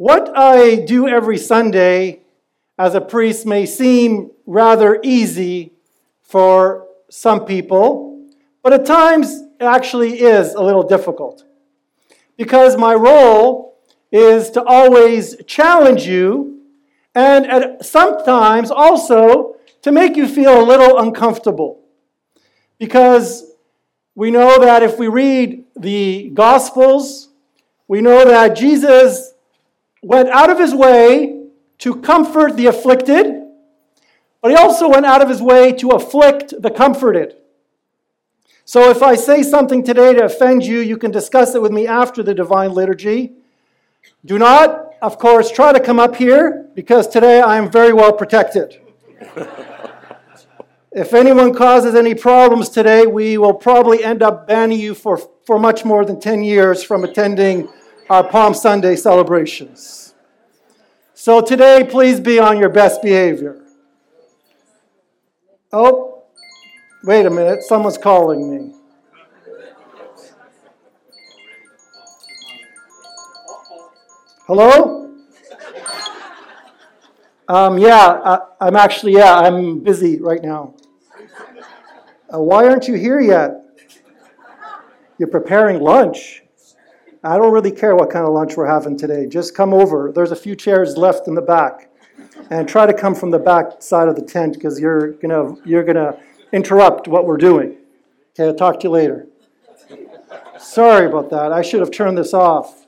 What I do every Sunday as a priest may seem rather easy for some people, but at times it actually is a little difficult. Because my role is to always challenge you and at sometimes also to make you feel a little uncomfortable. Because we know that if we read the Gospels, we know that Jesus went out of his way to comfort the afflicted, but he also went out of his way to afflict the comforted. So if I say something today to offend you, you can discuss it with me after the divine liturgy. Do not, of course, try to come up here because today I am very well protected. if anyone causes any problems today, we will probably end up banning you for, for much more than 10 years from attending our Palm Sunday celebrations. So today, please be on your best behavior. Oh, wait a minute, someone's calling me. Hello? Um, yeah, I, am actually, yeah, I'm busy right now. Uh, why aren't you here yet? You're preparing lunch. I don't really care what kind of lunch we're having today. Just come over. There's a few chairs left in the back. And try to come from the back side of the tent because you're gonna you're gonna interrupt what we're doing. Okay, I'll talk to you later. Sorry about that. I should have turned this off.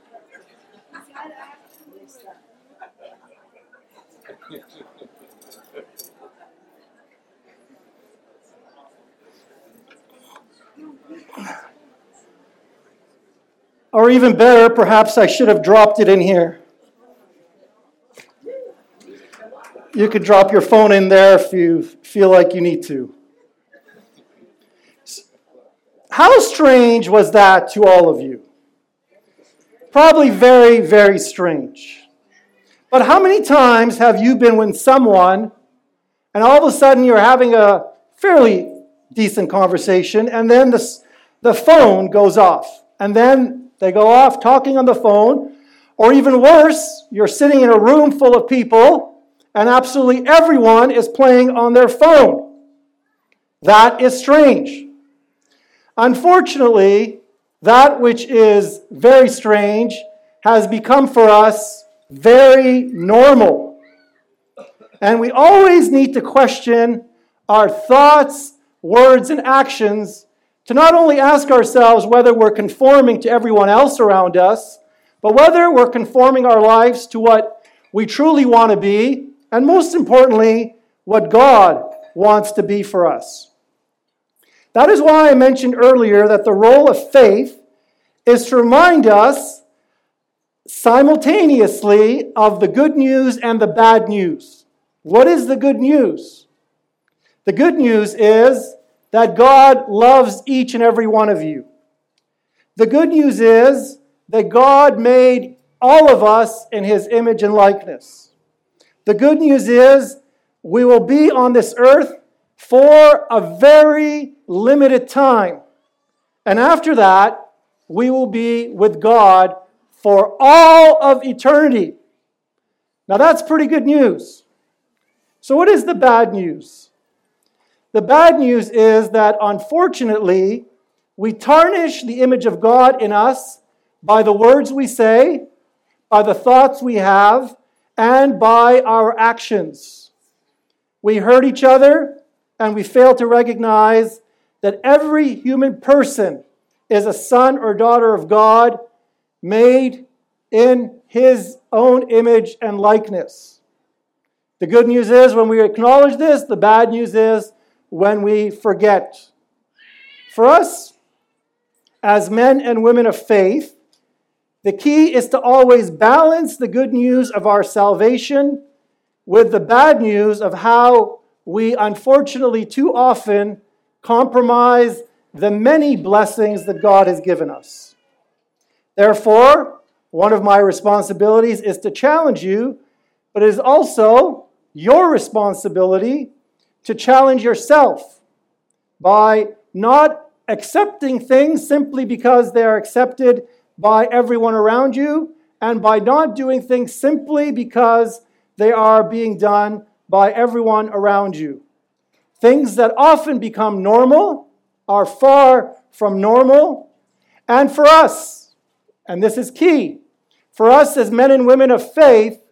Or even better, perhaps I should have dropped it in here. You could drop your phone in there if you feel like you need to. How strange was that to all of you? Probably very, very strange. But how many times have you been with someone and all of a sudden you're having a fairly decent conversation and then the, the phone goes off and then they go off talking on the phone. Or even worse, you're sitting in a room full of people and absolutely everyone is playing on their phone. That is strange. Unfortunately, that which is very strange has become for us very normal. And we always need to question our thoughts, words, and actions to not only ask ourselves whether we're conforming to everyone else around us, but whether we're conforming our lives to what we truly want to be, and most importantly, what God wants to be for us. That is why I mentioned earlier that the role of faith is to remind us simultaneously of the good news and the bad news. What is the good news? The good news is that God loves each and every one of you. The good news is that God made all of us in his image and likeness. The good news is we will be on this earth for a very limited time. And after that, we will be with God for all of eternity. Now, that's pretty good news. So, what is the bad news? The bad news is that unfortunately, we tarnish the image of God in us by the words we say, by the thoughts we have, and by our actions. We hurt each other and we fail to recognize that every human person is a son or daughter of God made in his own image and likeness. The good news is when we acknowledge this, the bad news is when we forget. For us, as men and women of faith, the key is to always balance the good news of our salvation with the bad news of how we unfortunately too often compromise the many blessings that God has given us. Therefore, one of my responsibilities is to challenge you, but it is also your responsibility to challenge yourself by not accepting things simply because they are accepted by everyone around you and by not doing things simply because they are being done by everyone around you. Things that often become normal are far from normal. And for us, and this is key, for us as men and women of faith,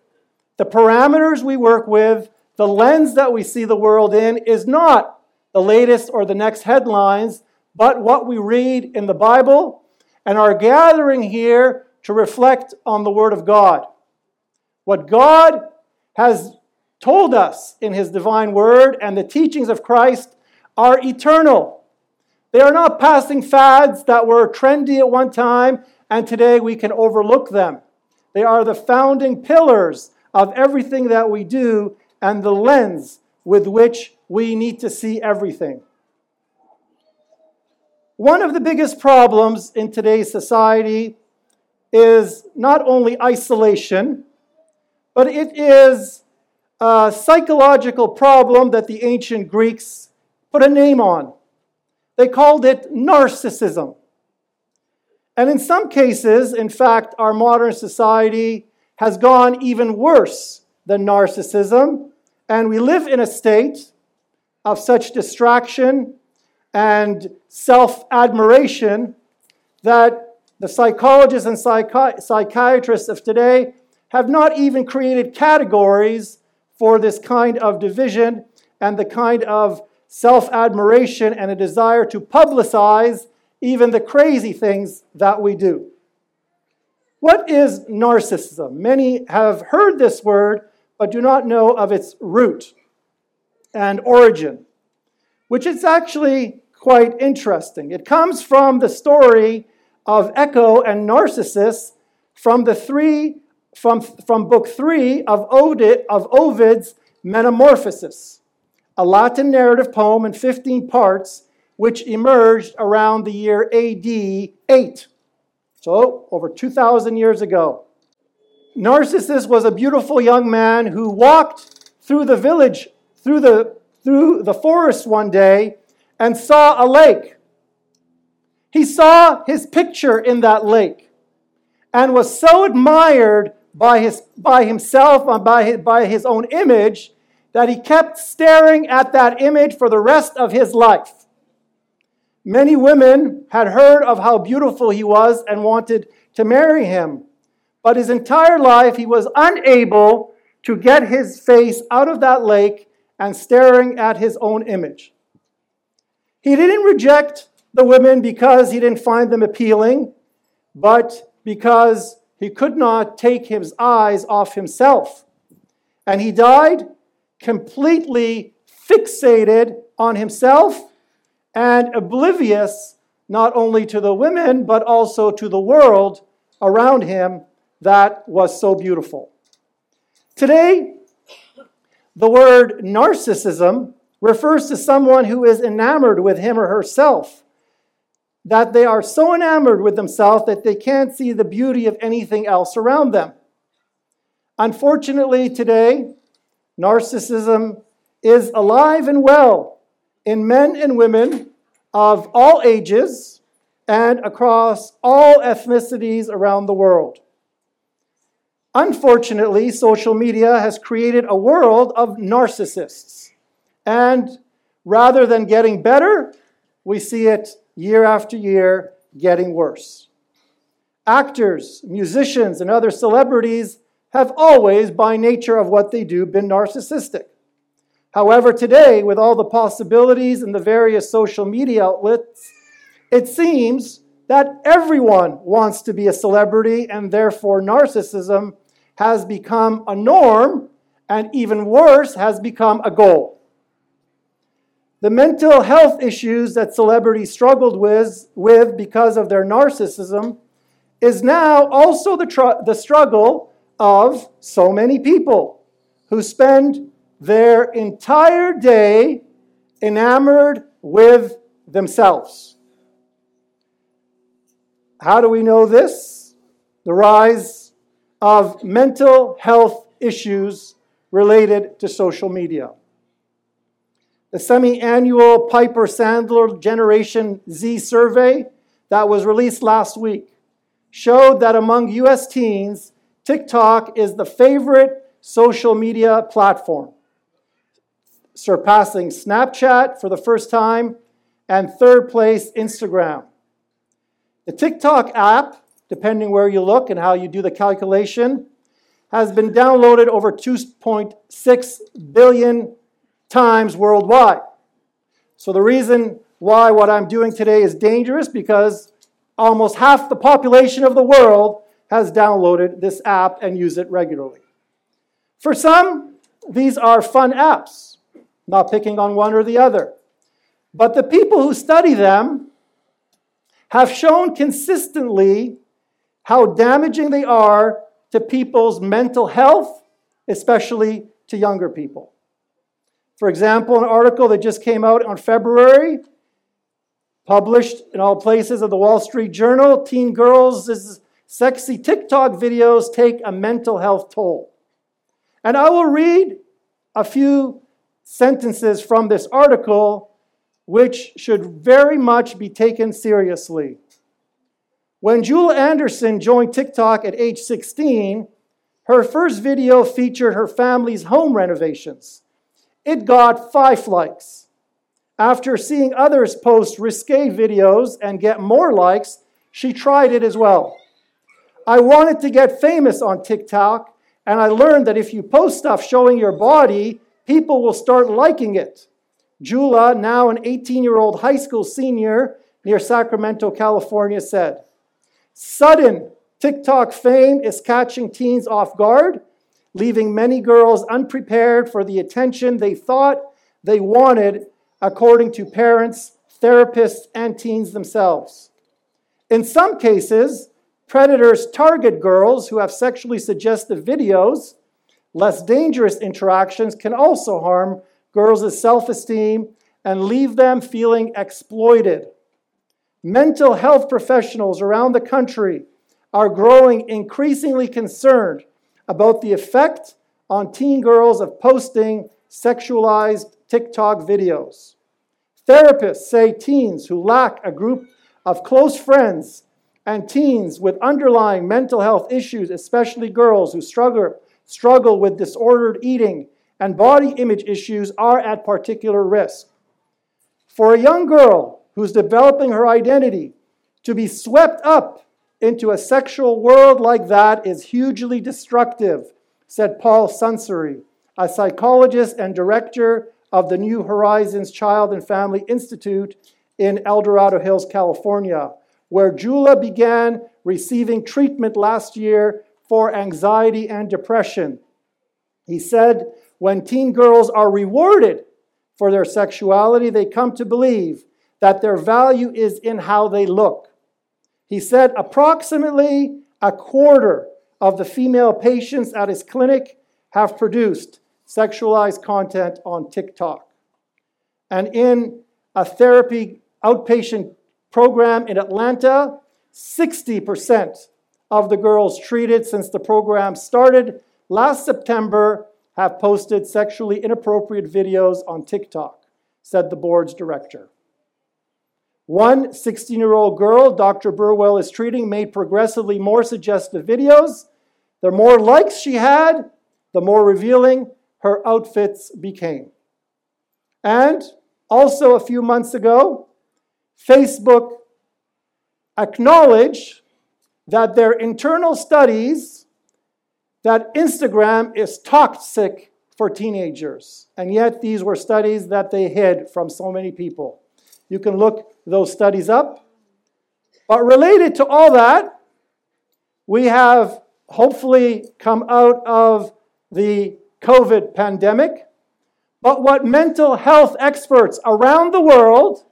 the parameters we work with, the lens that we see the world in, is not the latest or the next headlines, but what we read in the Bible and are gathering here to reflect on the Word of God. What God has told us in His divine Word and the teachings of Christ are eternal. They are not passing fads that were trendy at one time and today we can overlook them. They are the founding pillars of everything that we do and the lens with which we need to see everything. One of the biggest problems in today's society is not only isolation, but it is a psychological problem that the ancient Greeks put a name on. They called it narcissism. And in some cases, in fact, our modern society has gone even worse than narcissism, and we live in a state of such distraction and self admiration that the psychologists and psychi- psychiatrists of today have not even created categories for this kind of division and the kind of self admiration and a desire to publicize even the crazy things that we do. What is narcissism? Many have heard this word but do not know of its root and origin, which is actually quite interesting. It comes from the story of Echo and Narcissus from the three from, from book three of, of Ovid's Metamorphoses, a Latin narrative poem in 15 parts which emerged around the year AD 8. So, over 2,000 years ago. Narcissus was a beautiful young man who walked through the village, through the, through the forest one day, and saw a lake. He saw his picture in that lake and was so admired by, his, by himself and by his, by his own image that he kept staring at that image for the rest of his life. Many women had heard of how beautiful he was and wanted to marry him, but his entire life he was unable to get his face out of that lake and staring at his own image. He didn't reject the women because he didn't find them appealing, but because he could not take his eyes off himself. And he died completely fixated on himself and oblivious not only to the women, but also to the world around him that was so beautiful. Today, the word narcissism refers to someone who is enamored with him or herself, that they are so enamored with themselves that they can't see the beauty of anything else around them. Unfortunately, today, narcissism is alive and well in men and women of all ages and across all ethnicities around the world. Unfortunately, social media has created a world of narcissists and rather than getting better, we see it year after year getting worse. Actors, musicians, and other celebrities have always, by nature of what they do, been narcissistic. However, today, with all the possibilities and the various social media outlets, it seems that everyone wants to be a celebrity, and therefore narcissism has become a norm, and even worse, has become a goal. The mental health issues that celebrities struggled with, with because of their narcissism is now also the, tr- the struggle of so many people who spend their entire day enamored with themselves. How do we know this? The rise of mental health issues related to social media. The semi annual Piper Sandler Generation Z survey that was released last week showed that among US teens, TikTok is the favorite social media platform, surpassing Snapchat for the first time and third place Instagram. The TikTok app, depending where you look and how you do the calculation, has been downloaded over 2.6 billion times worldwide. So the reason why what I'm doing today is dangerous because almost half the population of the world has downloaded this app and use it regularly. For some, these are fun apps, not picking on one or the other. But the people who study them have shown consistently how damaging they are to people's mental health, especially to younger people. For example, an article that just came out on February, published in all places of the Wall Street Journal Teen girls' sexy TikTok videos take a mental health toll. And I will read a few sentences from this article, which should very much be taken seriously. When Jula Anderson joined TikTok at age 16, her first video featured her family's home renovations. It got five likes. After seeing others post risque videos and get more likes, she tried it as well. I wanted to get famous on TikTok, and I learned that if you post stuff showing your body, people will start liking it. Jula, now an 18 year old high school senior near Sacramento, California, said, Sudden TikTok fame is catching teens off guard, leaving many girls unprepared for the attention they thought they wanted, according to parents, therapists, and teens themselves. In some cases, predators target girls who have sexually suggestive videos. Less dangerous interactions can also harm girls' self esteem and leave them feeling exploited. Mental health professionals around the country are growing increasingly concerned about the effect on teen girls of posting sexualized TikTok videos. Therapists say teens who lack a group of close friends and teens with underlying mental health issues, especially girls who struggle, struggle with disordered eating and body image issues, are at particular risk. For a young girl who's developing her identity to be swept up into a sexual world like that is hugely destructive, said Paul Sunseri, a psychologist and director of the New Horizons Child and Family Institute in El Dorado Hills, California, where Jula began receiving treatment last year for anxiety and depression. He said, when teen girls are rewarded for their sexuality, they come to believe that their value is in how they look. He said approximately a quarter of the female patients at his clinic have produced sexualized content on TikTok. And in a therapy outpatient program in Atlanta, 60% of the girls treated since the program started last September have posted sexually inappropriate videos on TikTok, said the board's director. One 16 year old girl Dr. Burwell is treating made progressively more suggestive videos. The more likes she had, the more revealing her outfits became. And also, a few months ago, Facebook acknowledged that their internal studies that Instagram is toxic for teenagers. And yet, these were studies that they hid from so many people. You can look those studies up. But related to all that, we have hopefully come out of the COVID pandemic. But what mental health experts around the world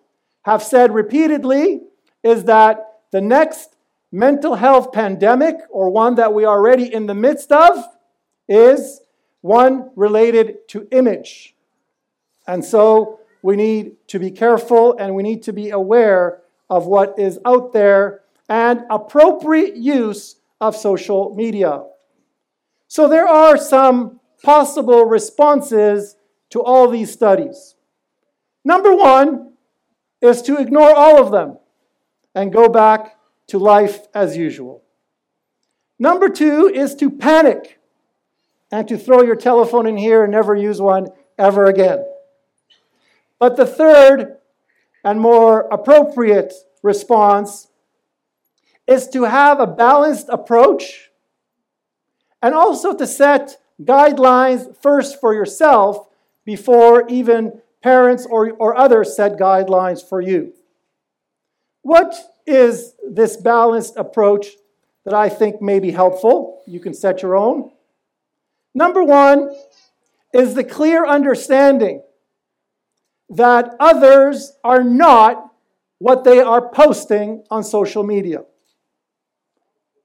have said repeatedly is that the next mental health pandemic, or one that we are already in the midst of, is one related to image. And so we need to be careful and we need to be aware of what is out there and appropriate use of social media. So, there are some possible responses to all these studies. Number one is to ignore all of them and go back to life as usual. Number two is to panic and to throw your telephone in here and never use one ever again. But the third and more appropriate response is to have a balanced approach and also to set guidelines first for yourself before even parents or, or others set guidelines for you. What is this balanced approach that I think may be helpful? You can set your own. Number one is the clear understanding that others are not what they are posting on social media.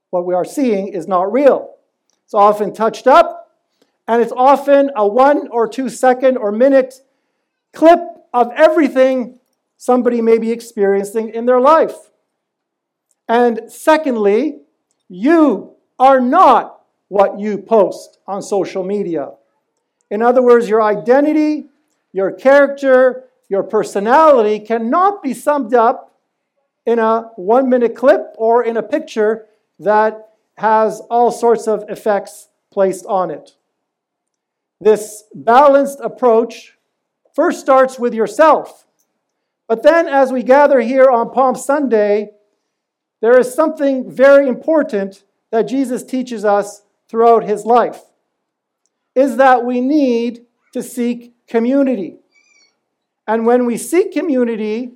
What we are seeing is not real. It's often touched up, and it's often a one or two second or minute clip of everything somebody may be experiencing in their life. And secondly, you are not what you post on social media. In other words, your identity, your character, your personality cannot be summed up in a one minute clip or in a picture that has all sorts of effects placed on it. This balanced approach first starts with yourself. But then, as we gather here on Palm Sunday, there is something very important that Jesus teaches us throughout his life is that we need to seek community. And when we seek community,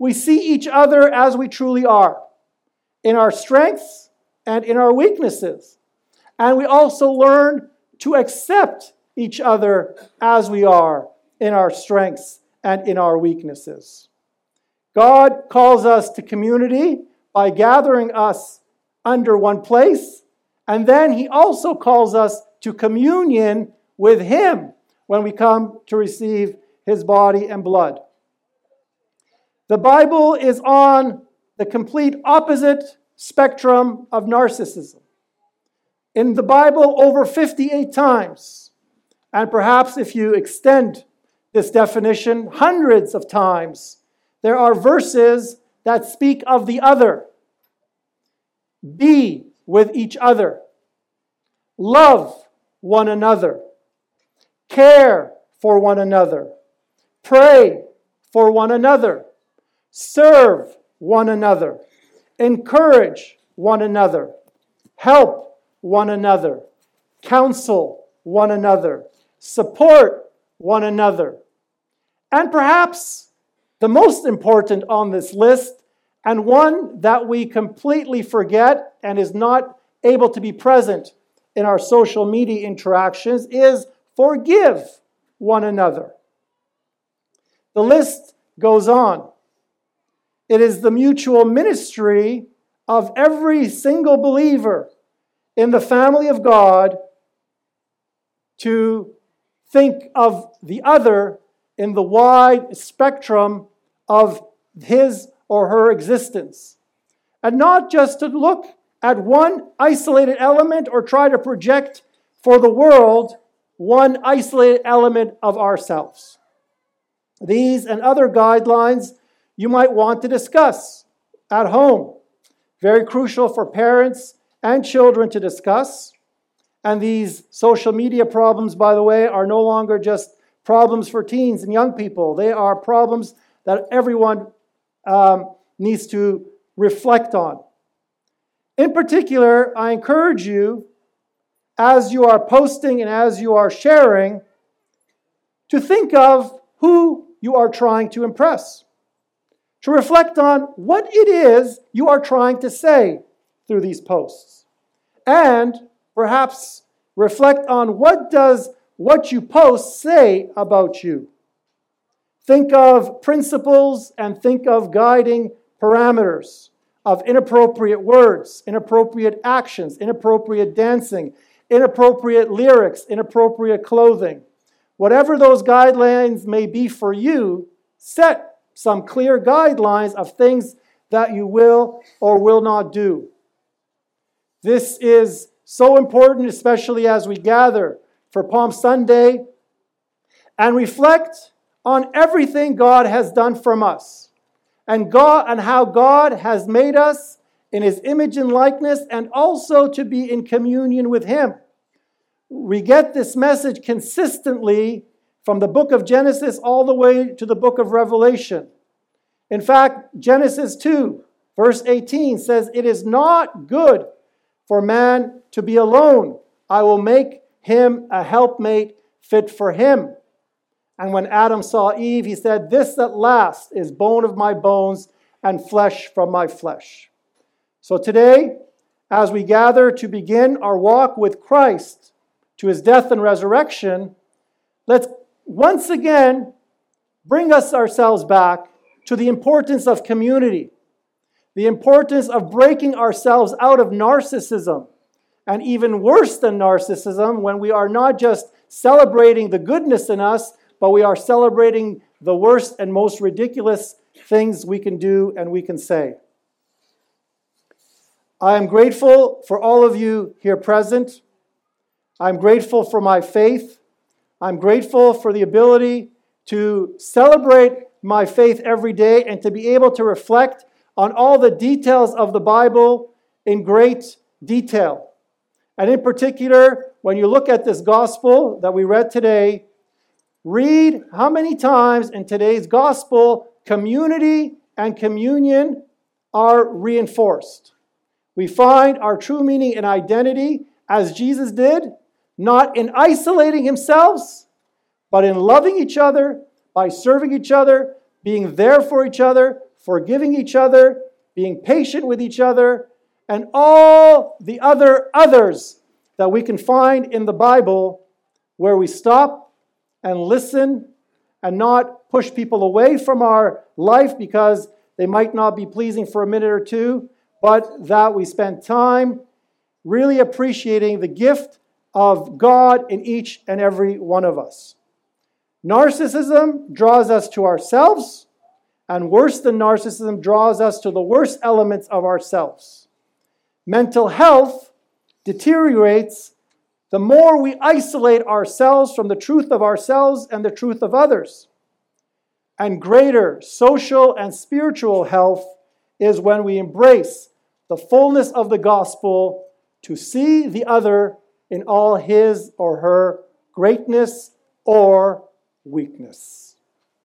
we see each other as we truly are, in our strengths and in our weaknesses. And we also learn to accept each other as we are in our strengths and in our weaknesses. God calls us to community by gathering us under one place, and then He also calls us to communion with Him when we come to receive His body and blood. The Bible is on the complete opposite spectrum of narcissism. In the Bible, over 58 times, and perhaps if you extend this definition hundreds of times. There are verses that speak of the other. Be with each other. Love one another. Care for one another. Pray for one another. Serve one another. Encourage one another. Help one another. Counsel one another. Support one another. And perhaps the most important on this list, and one that we completely forget and is not able to be present in our social media interactions, is forgive one another. The list goes on. It is the mutual ministry of every single believer in the family of God to think of the other in the wide spectrum of his or her existence. And not just to look at one isolated element or try to project for the world one isolated element of ourselves. These and other guidelines you might want to discuss at home. Very crucial for parents and children to discuss. And these social media problems, by the way, are no longer just problems for teens and young people. They are problems that everyone um, needs to reflect on. In particular, I encourage you, as you are posting and as you are sharing, to think of who you are trying to impress, to reflect on what it is you are trying to say through these posts, and perhaps reflect on what does what you post say about you. Think of principles and think of guiding parameters of inappropriate words, inappropriate actions, inappropriate dancing, inappropriate lyrics, inappropriate clothing. Whatever those guidelines may be for you, set some clear guidelines of things that you will or will not do. This is so important, especially as we gather for Palm Sunday and reflect on everything God has done from us and God and how God has made us in his image and likeness and also to be in communion with him. We get this message consistently from the book of Genesis all the way to the book of Revelation. In fact, Genesis 2, verse 18 says, It is not good for man to be alone. I will make him a helpmate fit for him. And when Adam saw Eve, he said, This at last is bone of my bones and flesh from my flesh. So today, as we gather to begin our walk with Christ to his death and resurrection, let's once again bring us ourselves back to the importance of community, the importance of breaking ourselves out of narcissism, and even worse than narcissism, when we are not just celebrating the goodness in us, but we are celebrating the worst and most ridiculous things we can do and we can say. I am grateful for all of you here present. I'm grateful for my faith. I'm grateful for the ability to celebrate my faith every day and to be able to reflect on all the details of the Bible in great detail. And in particular, when you look at this gospel that we read today, read how many times in today's gospel community and communion are reinforced. We find our true meaning and identity as Jesus did not in isolating himself, but in loving each other, by serving each other, being there for each other, forgiving each other, being patient with each other, and all the other others that we can find in the Bible where we stop and listen and not push people away from our life because they might not be pleasing for a minute or two, but that we spend time really appreciating the gift of God in each and every one of us. Narcissism draws us to ourselves, and worse than narcissism, draws us to the worst elements of ourselves. Mental health deteriorates the more we isolate ourselves from the truth of ourselves and the truth of others. And greater social and spiritual health is when we embrace the fullness of the gospel to see the other in all his or her greatness or weakness.